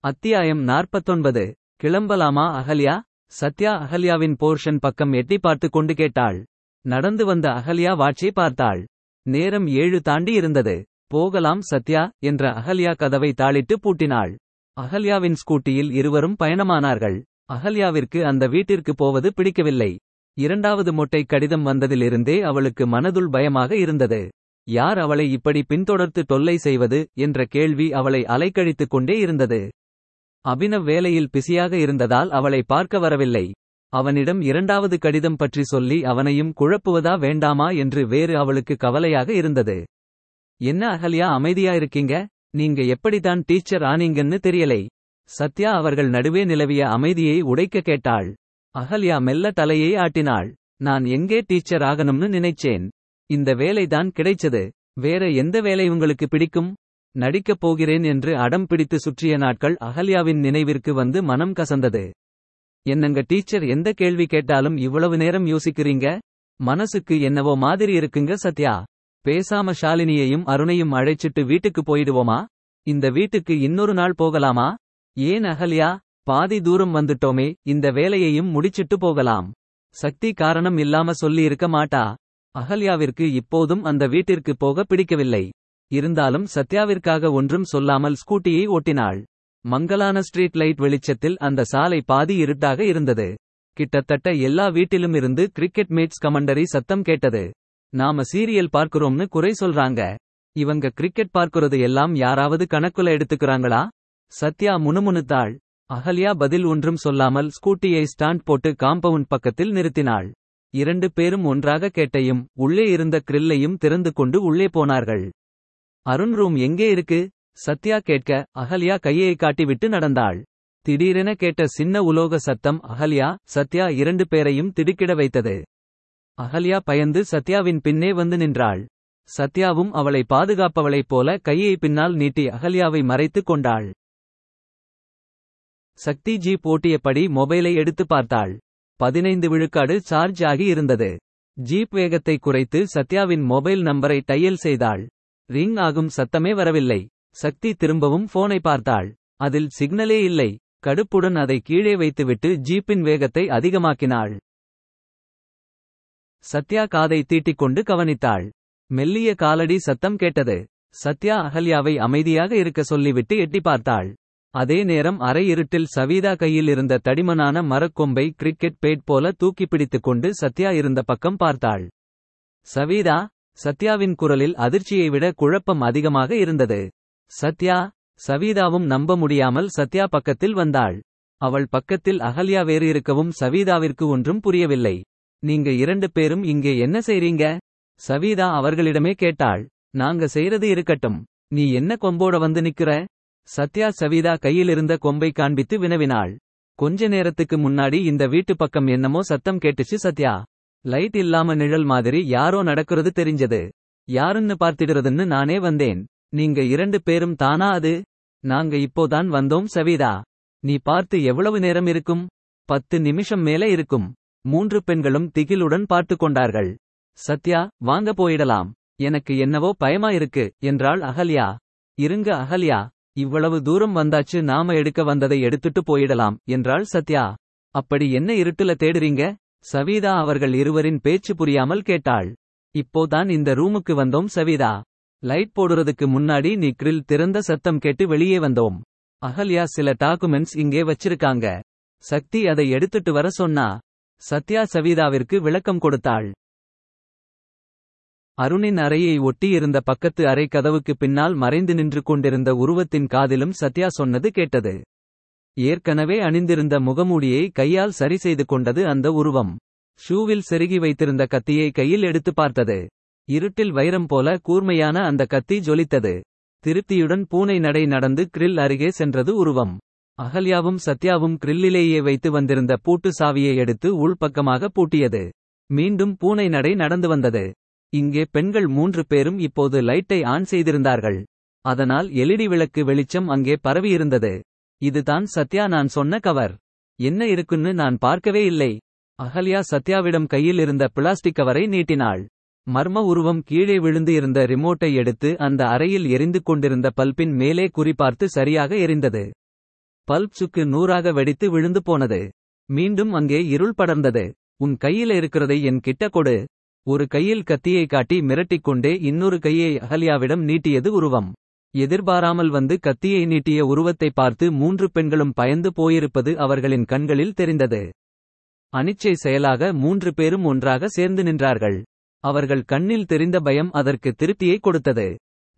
அத்தியாயம் நாற்பத்தொன்பது. கிளம்பலாமா அகல்யா? சத்யா அகல்யாவின் போர்ஷன் பக்கம் எட்டி பார்த்து கொண்டு கேட்டாள். நடந்து வந்த அகல்யா வாட்சை பார்த்தாள். நேரம் ஏழு தாண்டி இருந்தது. போகலாம் சத்யா என்ற அகல்யா கதவை தாளிட்டு பூட்டினாள். அகல்யாவின் ஸ்கூட்டியில் இருவரும் பயணமானார்கள். அகல்யாவிற்கு அந்த வீட்டிற்கு போவது பிடிக்கவில்லை. இரண்டாவது மொட்டை கடிதம் வந்ததிலிருந்தே அவளுக்கு மனதுள் பயமாக இருந்தது. யார் அவளை இப்படி பின்தொடர்த்து தொல்லை செய்வது? என்ற கேள்வி அவளை அலைக்கழித்துக் கொண்டே இருந்தது. அபினவ் வேலையில் பிஸியாக இருந்ததால் அவளை பார்க்க வரவில்லை. அவனிடம் இரண்டாவது கடிதம் பற்றி சொல்லி அவனையும் குழப்புவதா வேண்டாமா என்று வேறு அவளுக்கு கவலையாக இருந்தது. என்ன அகல்யா அமைதியா இருக்கீங்க? நீங்க எப்படித்தான் டீச்சர் ஆனீங்கன்னு தெரியலை. சத்யா அவர்கள் நடுவே நிலவிய அமைதியை உடைக்க கேட்டாள். அகல்யா மெல்ல தலையை ஆட்டினாள். நான் எங்கே டீச்சர் ஆகணும்னு நினைச்சேன். இந்த வேலைதான் கிடைச்சது. வேற எந்த வேலை உங்களுக்கு பிடிக்கும்? நடிக்கப் போகிறேன் என்று அடம் பிடித்து சுற்றிய நாட்கள் அகல்யாவின் நினைவிற்கு வந்து மனம் கசந்தது. என்னங்க டீச்சர் எந்த கேள்வி கேட்டாலும் இவ்வளவு நேரம் யோசிக்கிறீங்க? மனசுக்கு என்னவோ மாதிரி இருக்குங்க சத்யா. பேசாம ஷாலினியையும் அருணையும் அழைச்சிட்டு வீட்டுக்கு போயிடுவோமா? இந்த வீட்டுக்கு இன்னொரு நாள் போகலாமா? ஏன் அகல்யா பாதி தூரம் வந்துட்டோமே இந்த வேலையையும் முடிச்சிட்டு போகலாம். சக்தி காரணம் இல்லாம சொல்லி இருக்க மாட்டா. அகல்யாவிற்கு இப்போதும் அந்த வீட்டிற்கு போக பிடிக்கவில்லை. இருந்தாலும் சத்யாவிற்காக ஒன்றும் சொல்லாமல் ஸ்கூட்டியை ஓட்டினாள். மங்கலான ஸ்ட்ரீட் லைட் வெளிச்சத்தில் அந்த சாலை பாதி இருட்டாக இருந்தது. கிட்டத்தட்ட எல்லா வீட்டிலும் இருந்து கிரிக்கெட் மேட்ச் கமெண்டரி சத்தம் கேட்டது. நாம சீரியல் பார்க்கிறோம்னு குறை சொல்றாங்க. இவங்க கிரிக்கெட் பார்க்கிறது எல்லாம் யாராவது கணக்குல எடுத்துக்கிறாங்களா? சத்யா முணுமுணுத்தாள். அகல்யா பதில் ஒன்றும் சொல்லாமல் ஸ்கூட்டியை ஸ்டாண்ட் போட்டு காம்பவுண்ட் பக்கத்தில் நிறுத்தினாள். இரண்டு பேரும் ஒன்றாக கேட்டையும் உள்ளே இருந்த கிரில்லையும் திறந்து கொண்டு உள்ளே போனார்கள். அருண் ரூம் எங்கே இருக்கு? சத்யா கேட்க அகல்யா கையை காட்டிவிட்டு நடந்தாள். திடீரென கேட்ட சின்ன உலோக சத்தம் அகல்யா சத்யா இரண்டு பேரையும் திடுக்கிட வைத்தது. அகல்யா பயந்து சத்யாவின் பின்னே வந்து நின்றாள். சத்யாவும் அவளை பாதுகாப்பவளைப் போல கையை பின்னால் நீட்டி அகல்யாவை மறைத்துக் கொண்டாள். சக்தி ஜி போட்டியபடி மொபைலை எடுத்து பார்த்தாள். பதினைந்து விழுக்காடு சார்ஜ் ஆகி இருந்தது. ஜீப் வேகத்தை குறைத்து சத்யாவின் மொபைல் நம்பரை டையல் செய்தாள். ரிங் ஆகும் சத்தமே வரவில்லை. சக்தி திரும்பவும் போனை பார்த்தாள். அதில் சிக்னலே இல்லை. கடுப்புடன் அதை கீழே வைத்துவிட்டு ஜீப்பின் வேகத்தை அதிகமாக்கினாள். சத்யா காதை தீட்டிக்கொண்டு கவனித்தாள். மெல்லிய காலடி சத்தம் கேட்டது. சத்யா அகல்யாவை அமைதியாக இருக்க சொல்லிவிட்டு எட்டி பார்த்தாள். அதே நேரம் அரை இருட்டில் சவீதா கையில் இருந்த தடிமனான மரக்கொம்பை கிரிக்கெட் பேட் போல தூக்கி பிடித்துக் கொண்டு சத்யா இருந்த பக்கம் பார்த்தாள். சவீதா சத்யாவின் குரலில் அதிர்ச்சியை விட குழப்பம் அதிகமாக இருந்தது. சத்யா சவீதாவும் நம்ப முடியாமல் சத்யா பக்கத்தில் வந்தாள். அவள் பக்கத்தில் அகல்யா வேறு இருக்கவும் சவீதாவிற்கு ஒன்றும் புரியவில்லை. நீங்க இரண்டு பேரும் இங்கே என்ன செய்றீங்க? சவீதா அவர்களிடமே கேட்டாள். நாங்க செய்யறது இருக்கட்டும். நீ என்ன கொம்போட வந்து நிக்கிற? சத்யா சவீதா கையிலிருந்த கொம்பை காண்பித்து வினவினாள். கொஞ்ச நேரத்துக்கு முன்னாடி இந்த வீட்டு பக்கம் என்னமோ சத்தம் கேட்டுச்சு சத்யா. லைட் இல்லாம நிழல் மாதிரி யாரோ நடக்கிறது தெரிஞ்சது. யாருன்னு பார்த்திடுறதுன்னு நானே வந்தேன். நீங்க இரண்டு பேரும் தானா அது? நாங்க இப்போதான் வந்தோம் சவீதா. நீ பார்த்து எவ்வளவு நேரம் இருக்கும்? பத்து நிமிஷம் மேல இருக்கும். மூன்று பெண்களும் திகிலுடன் பார்த்து கொண்டார்கள். சத்யா வாங்க போயிடலாம். எனக்கு என்னவோ பயமா இருக்கு என்றாள் அகல்யா. இருங்க அகல்யா இவ்வளவு தூரம் வந்தாச்சு நாம எடுக்க வந்ததை எடுத்துட்டு போயிடலாம் என்றாள் சத்யா. அப்படி என்ன இருட்டுல தேடுறீங்க? சவீதா அவர்கள் இருவரின் பேச்சு புரியாமல் கேட்டாள். இப்போதான் இந்த ரூமுக்கு வந்தோம் சவீதா. லைட் போடுறதுக்கு முன்னாடி நீ கிரில் திறந்த சத்தம் கேட்டு வெளியே வந்தோம். அகல்யா சில டாக்குமெண்ட்ஸ் இங்கே வச்சிருக்காங்க. சக்தி அதை எடுத்துட்டு வர சொன்னா. சத்யா சவீதாவிற்கு விளக்கம் கொடுத்தாள். அருணின் அறையை ஒட்டியிருந்த பக்கத்து அறை கதவுக்கு பின்னால் மறைந்து நின்று கொண்டிருந்த உருவத்தின் காதிலும் சத்யா சொன்னது கேட்டது. ஏற்கனவே அணிந்திருந்த முகமூடியை கையால் சரி செய்து கொண்டது அந்த உருவம். ஷூவில் செருகி வைத்திருந்த கத்தியை கையில் எடுத்து பார்த்தது. இருட்டில் வைரம் போல கூர்மையான அந்த கத்தி ஜொலித்தது. திருப்தியுடன் பூனை நடை நடந்து கிரில் அருகே சென்றது உருவம். அகல்யாவும் சத்யாவும் கிரில்லிலேயே வைத்து வந்திருந்த பூட்டு சாவியை எடுத்து உள்பக்கமாக பூட்டியது. மீண்டும் பூனை நடை நடந்து வந்தது. இங்கே பெண்கள் மூன்று பேரும் இப்போது லைட்டை ஆன் செய்திருந்தார்கள். அதனால் எலிடி விளக்கு வெளிச்சம் அங்கே பரவியிருந்தது. இதுதான் சத்யா நான் சொன்ன கவர். என்ன இருக்குன்னு நான் பார்க்கவே இல்லை. அகல்யா சத்யாவிடம் கையில் இருந்த பிளாஸ்டிக் கவரை நீட்டினாள். மர்ம உருவம் கீழே விழுந்து இருந்த ரிமோட்டை எடுத்து அந்த அறையில் எரிந்து கொண்டிருந்த பல்பின் மேலே குறிபார்த்து சரியாக எரிந்தது. பல்ப் சுக்கு நூறாக வெடித்து விழுந்து போனது. மீண்டும் அங்கே இருள் படர்ந்தது. உன் கையில இருக்கிறதை என் கிட்ட கொடு. ஒரு கையில் கத்தியை காட்டி மிரட்டிக் கொண்டே இன்னொரு கையை அகல்யாவிடம் நீட்டியது உருவம். எதிர்பாராமல் வந்து கத்தியை நீட்டிய உருவத்தை பார்த்து மூன்று பெண்களும் பயந்து போயிருப்பது அவர்களின் கண்களில் தெரிந்தது. அனிச்சை செயலாக மூன்று பேரும் ஒன்றாக சேர்ந்து நின்றார்கள். அவர்கள் கண்ணில் தெரிந்த பயம் அதற்கு திருப்தியை கொடுத்தது.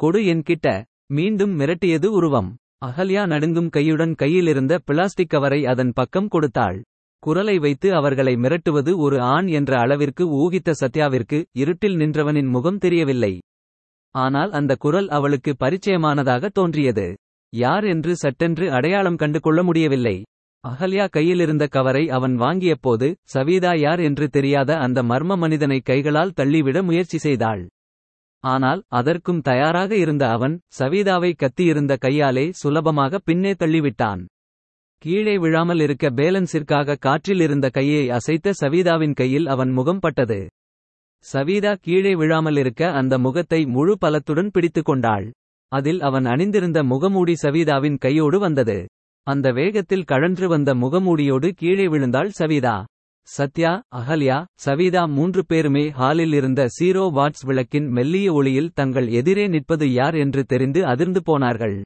கொடு என்கிட்ட மீண்டும் மிரட்டியது உருவம். அகல்யா நடுங்கும் கையுடன் கையிலிருந்த பிளாஸ்டிக் கவரை அதன் பக்கம் கொடுத்தாள். குரலை வைத்து அவர்களை மிரட்டுவது ஒரு ஆண் என்ற அளவிற்கு ஊகித்த சத்யாவிற்கு இருட்டில் நின்றவனின் முகம் தெரியவில்லை. ஆனால் அந்த குரல் அவளுக்கு பரிச்சயமானதாக தோன்றியது. யார் என்று சட்டென்று அடையாளம் கண்டு கொள்ள முடியவில்லை. அகல்யா கையிலிருந்த கவரை அவன் வாங்கியபோது சவீதா யார் என்று தெரியாத அந்த மர்ம மனிதனை கைகளால் தள்ளிவிட முயற்சி செய்தாள். ஆனால் அதற்கும் தயாராக இருந்த அவன் சவீதாவை கத்தியிருந்த கையாலே சுலபமாக பின்னே தள்ளிவிட்டான். கீழே விழாமல் இருக்க பேலன்ஸிற்காக காற்றில் இருந்த கையை அசைத்த சவீதாவின் கையில் அவன் முகம் பட்டது. சவீதா கீழே விழாமல் இருக்க அந்த முகத்தை முழு பலத்துடன் பிடித்து கொண்டாள். அதில் அவன் அணிந்திருந்த முகமூடி சவீதாவின் கையோடு வந்தது. அந்த வேகத்தில் கழன்று வந்த முகமூடியோடு கீழே விழுந்தாள் சவீதா. சத்யா அகல்யா சவீதா மூன்று பேருமே ஹாலில் இருந்த சீரோ வாட்ஸ் விளக்கின் மெல்லிய ஒளியில் தங்கள் எதிரே நிற்பது யார் என்று தெரிந்து அதிர்ந்து போனார்கள்.